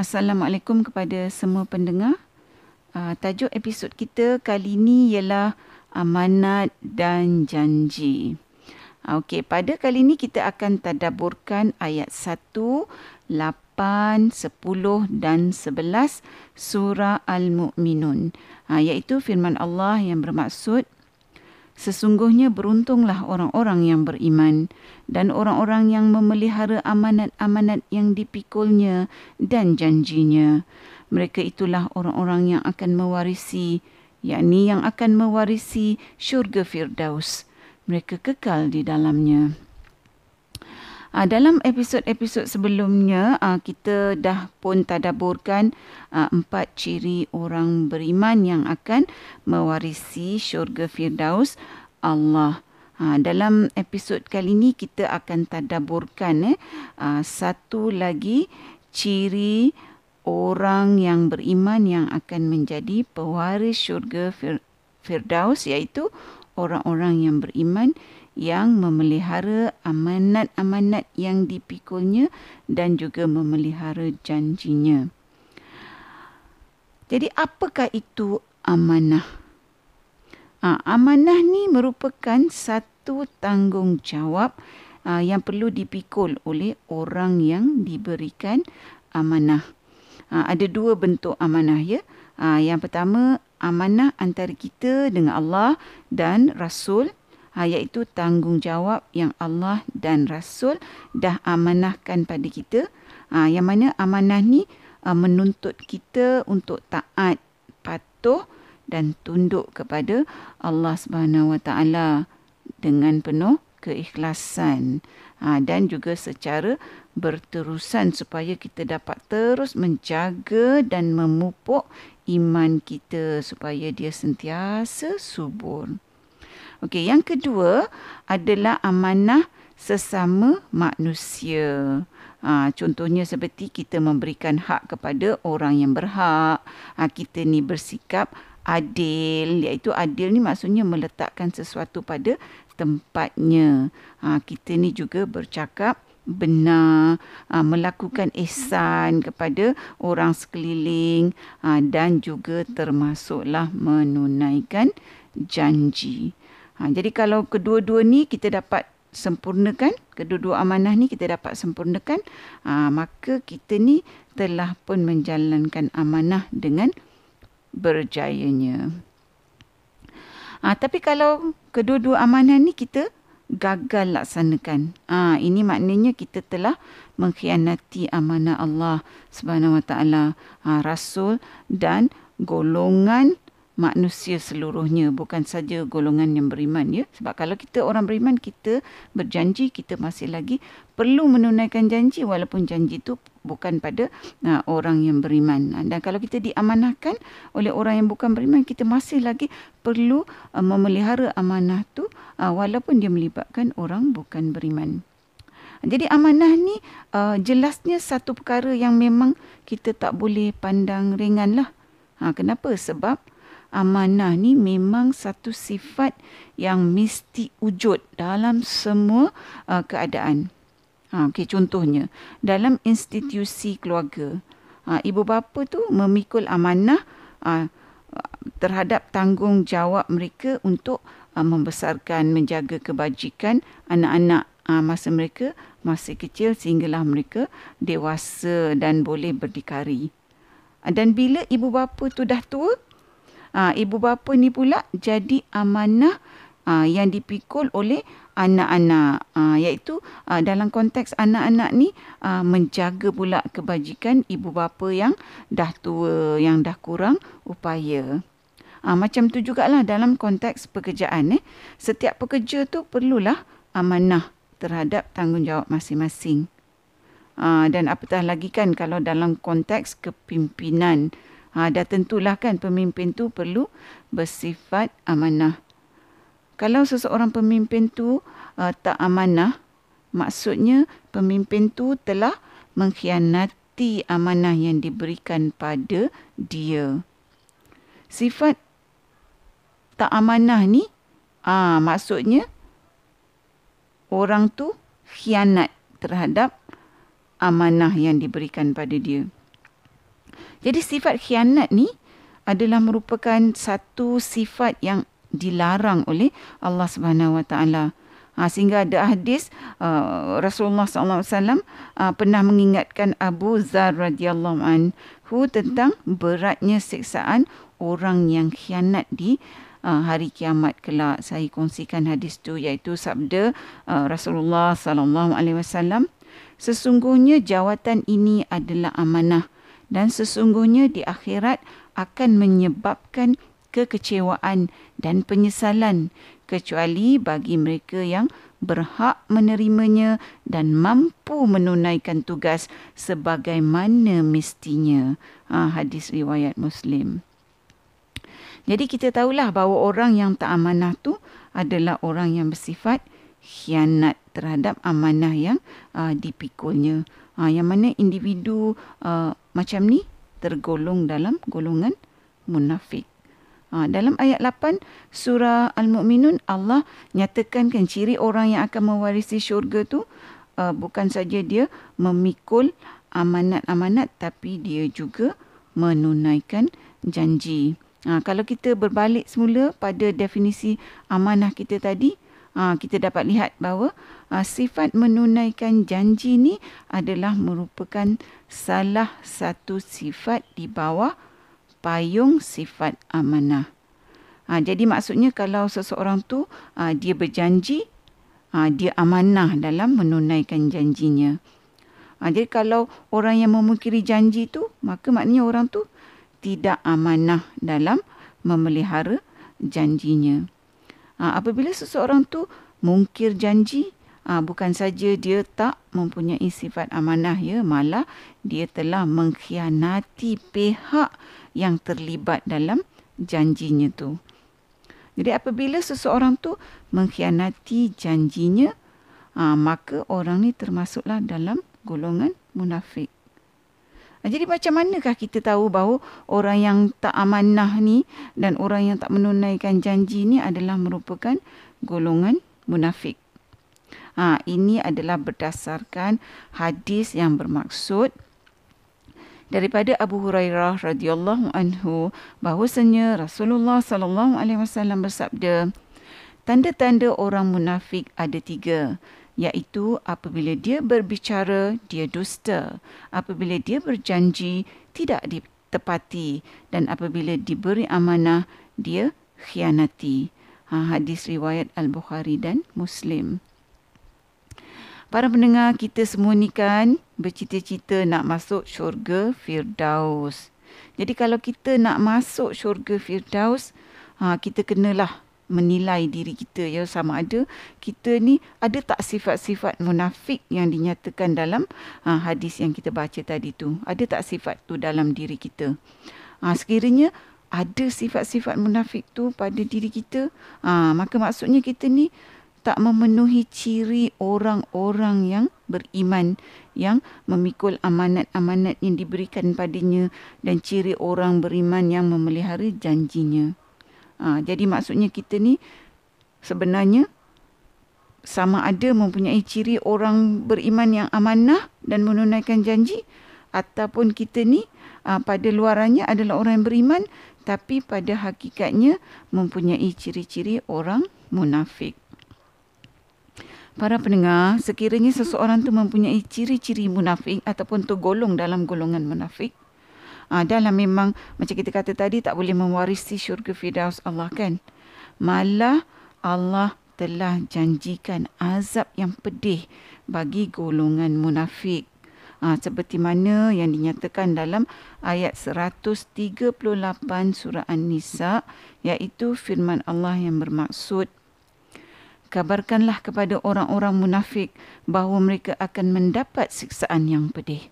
Assalamualaikum kepada semua pendengar. Uh, tajuk episod kita kali ini ialah amanat dan janji. Uh, Okey, pada kali ini kita akan tadaburkan ayat 1, 8, 10 dan 11 surah Al-Mu'minun. Uh, iaitu firman Allah yang bermaksud Sesungguhnya beruntunglah orang-orang yang beriman dan orang-orang yang memelihara amanat-amanat yang dipikulnya dan janjinya. Mereka itulah orang-orang yang akan mewarisi, yakni yang akan mewarisi syurga Firdaus. Mereka kekal di dalamnya. Uh, dalam episod-episod sebelumnya uh, kita dah pun tadaburkan uh, empat ciri orang beriman yang akan mewarisi syurga Firdaus Allah. Uh, dalam episod kali ini kita akan tadaburkan eh, uh, satu lagi ciri orang yang beriman yang akan menjadi pewaris syurga Firdaus iaitu orang-orang yang beriman yang memelihara amanat-amanat yang dipikulnya dan juga memelihara janjinya. Jadi apakah itu amanah? Ha, amanah ni merupakan satu tanggungjawab ha, yang perlu dipikul oleh orang yang diberikan amanah. Ha, ada dua bentuk amanah ya. Ha, yang pertama amanah antara kita dengan Allah dan Rasul ha, iaitu tanggungjawab yang Allah dan Rasul dah amanahkan pada kita. Ha, yang mana amanah ni ha, menuntut kita untuk taat, patuh dan tunduk kepada Allah Subhanahu Wa Taala dengan penuh keikhlasan ha, dan juga secara berterusan supaya kita dapat terus menjaga dan memupuk iman kita supaya dia sentiasa subur. Okey, yang kedua adalah amanah sesama manusia. Ha, contohnya seperti kita memberikan hak kepada orang yang berhak. Ha, kita ni bersikap adil. Iaitu adil ni maksudnya meletakkan sesuatu pada tempatnya. Ha, kita ni juga bercakap benar, ha, melakukan ihsan kepada orang sekeliling ha, dan juga termasuklah menunaikan janji. Ha, jadi kalau kedua-dua ni kita dapat sempurnakan, kedua-dua amanah ni kita dapat sempurnakan, ha, maka kita ni telah pun menjalankan amanah dengan berjayanya. Ha, tapi kalau kedua-dua amanah ni kita gagal laksanakan. Ha, ini maknanya kita telah mengkhianati amanah Allah Subhanahu Wa Taala, ha, Rasul dan golongan manusia seluruhnya bukan saja golongan yang beriman ya sebab kalau kita orang beriman kita berjanji kita masih lagi perlu menunaikan janji walaupun janji itu bukan pada uh, orang yang beriman dan kalau kita diamanahkan oleh orang yang bukan beriman kita masih lagi perlu uh, memelihara amanah tu uh, walaupun dia melibatkan orang bukan beriman jadi amanah ni uh, jelasnya satu perkara yang memang kita tak boleh pandang ringan lah. Ha, kenapa? Sebab amanah ni memang satu sifat yang mesti wujud dalam semua uh, keadaan. Ha, okay, contohnya, dalam institusi keluarga, ha, ibu bapa tu memikul amanah ha, terhadap tanggungjawab mereka untuk ha, membesarkan, menjaga kebajikan anak-anak ha, masa mereka masih kecil sehinggalah mereka dewasa dan boleh berdikari. Dan bila ibu bapa tu dah tua, ha, ibu bapa ni pula jadi amanah ha, yang dipikul oleh anak-anak. Ha, iaitu ha, dalam konteks anak-anak ni ha, menjaga pula kebajikan ibu bapa yang dah tua yang dah kurang upaya. Ha, macam tu jugalah dalam konteks pekerjaan eh. Setiap pekerja tu perlulah amanah terhadap tanggungjawab masing-masing. Ha, dan apatah lagi kan kalau dalam konteks kepimpinan Ha, dah tentulah kan pemimpin tu perlu bersifat amanah. Kalau seseorang pemimpin tu uh, tak amanah, maksudnya pemimpin tu telah mengkhianati amanah yang diberikan pada dia. Sifat tak amanah ni, ah maksudnya orang tu khianat terhadap amanah yang diberikan pada dia. Jadi sifat khianat ni adalah merupakan satu sifat yang dilarang oleh Allah Subhanahu Wa Taala. Ha, sehingga ada hadis uh, Rasulullah SAW uh, pernah mengingatkan Abu Zar radhiyallahu anhu tentang beratnya siksaan orang yang khianat di uh, hari kiamat kelak. Saya kongsikan hadis tu iaitu sabda uh, Rasulullah wasallam sesungguhnya jawatan ini adalah amanah dan sesungguhnya di akhirat akan menyebabkan kekecewaan dan penyesalan kecuali bagi mereka yang berhak menerimanya dan mampu menunaikan tugas sebagaimana mestinya. Ha, hadis riwayat Muslim. Jadi kita tahulah bahawa orang yang tak amanah tu adalah orang yang bersifat khianat terhadap amanah yang uh, dipikulnya. Ha, yang mana individu uh, macam ni tergolong dalam golongan munafik. Ha, dalam ayat 8 surah Al-Mu'minun Allah nyatakan kan ciri orang yang akan mewarisi syurga tu uh, bukan saja dia memikul amanat-amanat tapi dia juga menunaikan janji. Ha, kalau kita berbalik semula pada definisi amanah kita tadi, ha, kita dapat lihat bahawa ha, sifat menunaikan janji ni adalah merupakan salah satu sifat di bawah payung sifat amanah. Ha, jadi maksudnya kalau seseorang tu ha, dia berjanji, ha, dia amanah dalam menunaikan janjinya. Ha, jadi kalau orang yang memungkiri janji tu, maka maknanya orang tu tidak amanah dalam memelihara janjinya. Ha, apabila seseorang tu mungkir janji, ha, bukan saja dia tak mempunyai sifat amanah ya, malah dia telah mengkhianati pihak yang terlibat dalam janjinya tu. Jadi apabila seseorang tu mengkhianati janjinya, ha, maka orang ni termasuklah dalam golongan munafik. Jadi macam manakah kita tahu bahawa orang yang tak amanah ni dan orang yang tak menunaikan janji ni adalah merupakan golongan munafik? Ha, ini adalah berdasarkan hadis yang bermaksud daripada Abu Hurairah radhiyallahu anhu bahwasanya Rasulullah sallallahu alaihi wasallam bersabda tanda-tanda orang munafik ada tiga iaitu apabila dia berbicara dia dusta. Apabila dia berjanji tidak ditepati. Dan apabila diberi amanah dia khianati. Ha, hadis riwayat al-Bukhari dan Muslim. Para pendengar kita semua ni kan bercita-cita nak masuk syurga Firdaus. Jadi kalau kita nak masuk syurga Firdaus, ha, kita kenalah menilai diri kita ya sama ada kita ni ada tak sifat-sifat munafik yang dinyatakan dalam ha, hadis yang kita baca tadi tu. Ada tak sifat tu dalam diri kita? Ha, sekiranya ada sifat-sifat munafik tu pada diri kita, ha, maka maksudnya kita ni tak memenuhi ciri orang-orang yang beriman yang memikul amanat-amanat yang diberikan padanya dan ciri orang beriman yang memelihara janjinya. Ha, jadi maksudnya kita ni sebenarnya sama ada mempunyai ciri orang beriman yang amanah dan menunaikan janji ataupun kita ni ha, pada luarannya adalah orang yang beriman tapi pada hakikatnya mempunyai ciri-ciri orang munafik. Para pendengar, sekiranya seseorang tu mempunyai ciri-ciri munafik ataupun tergolong dalam golongan munafik, uh, dalam memang macam kita kata tadi tak boleh mewarisi syurga Firdaus Allah kan. Malah Allah telah janjikan azab yang pedih bagi golongan munafik. Ha, seperti mana yang dinyatakan dalam ayat 138 surah An-Nisa iaitu firman Allah yang bermaksud kabarkanlah kepada orang-orang munafik bahawa mereka akan mendapat siksaan yang pedih.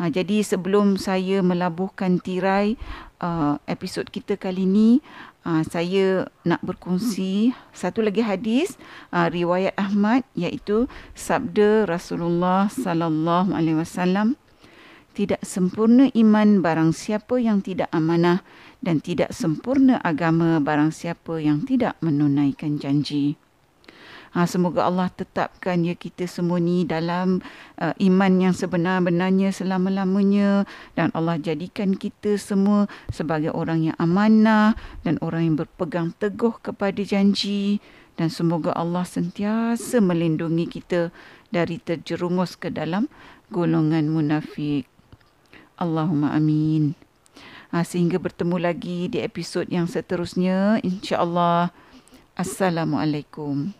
Ha, jadi sebelum saya melabuhkan tirai uh, episod kita kali ini, uh, saya nak berkongsi satu lagi hadis uh, riwayat Ahmad iaitu sabda Rasulullah sallallahu alaihi wasallam tidak sempurna iman barang siapa yang tidak amanah dan tidak sempurna agama barang siapa yang tidak menunaikan janji. Ha, semoga Allah tetapkan ya kita semua ni dalam uh, iman yang sebenar-benarnya selama-lamanya dan Allah jadikan kita semua sebagai orang yang amanah dan orang yang berpegang teguh kepada janji dan semoga Allah sentiasa melindungi kita dari terjerumus ke dalam golongan munafik. Allahumma amin. Ha, sehingga bertemu lagi di episod yang seterusnya. InsyaAllah. Assalamualaikum.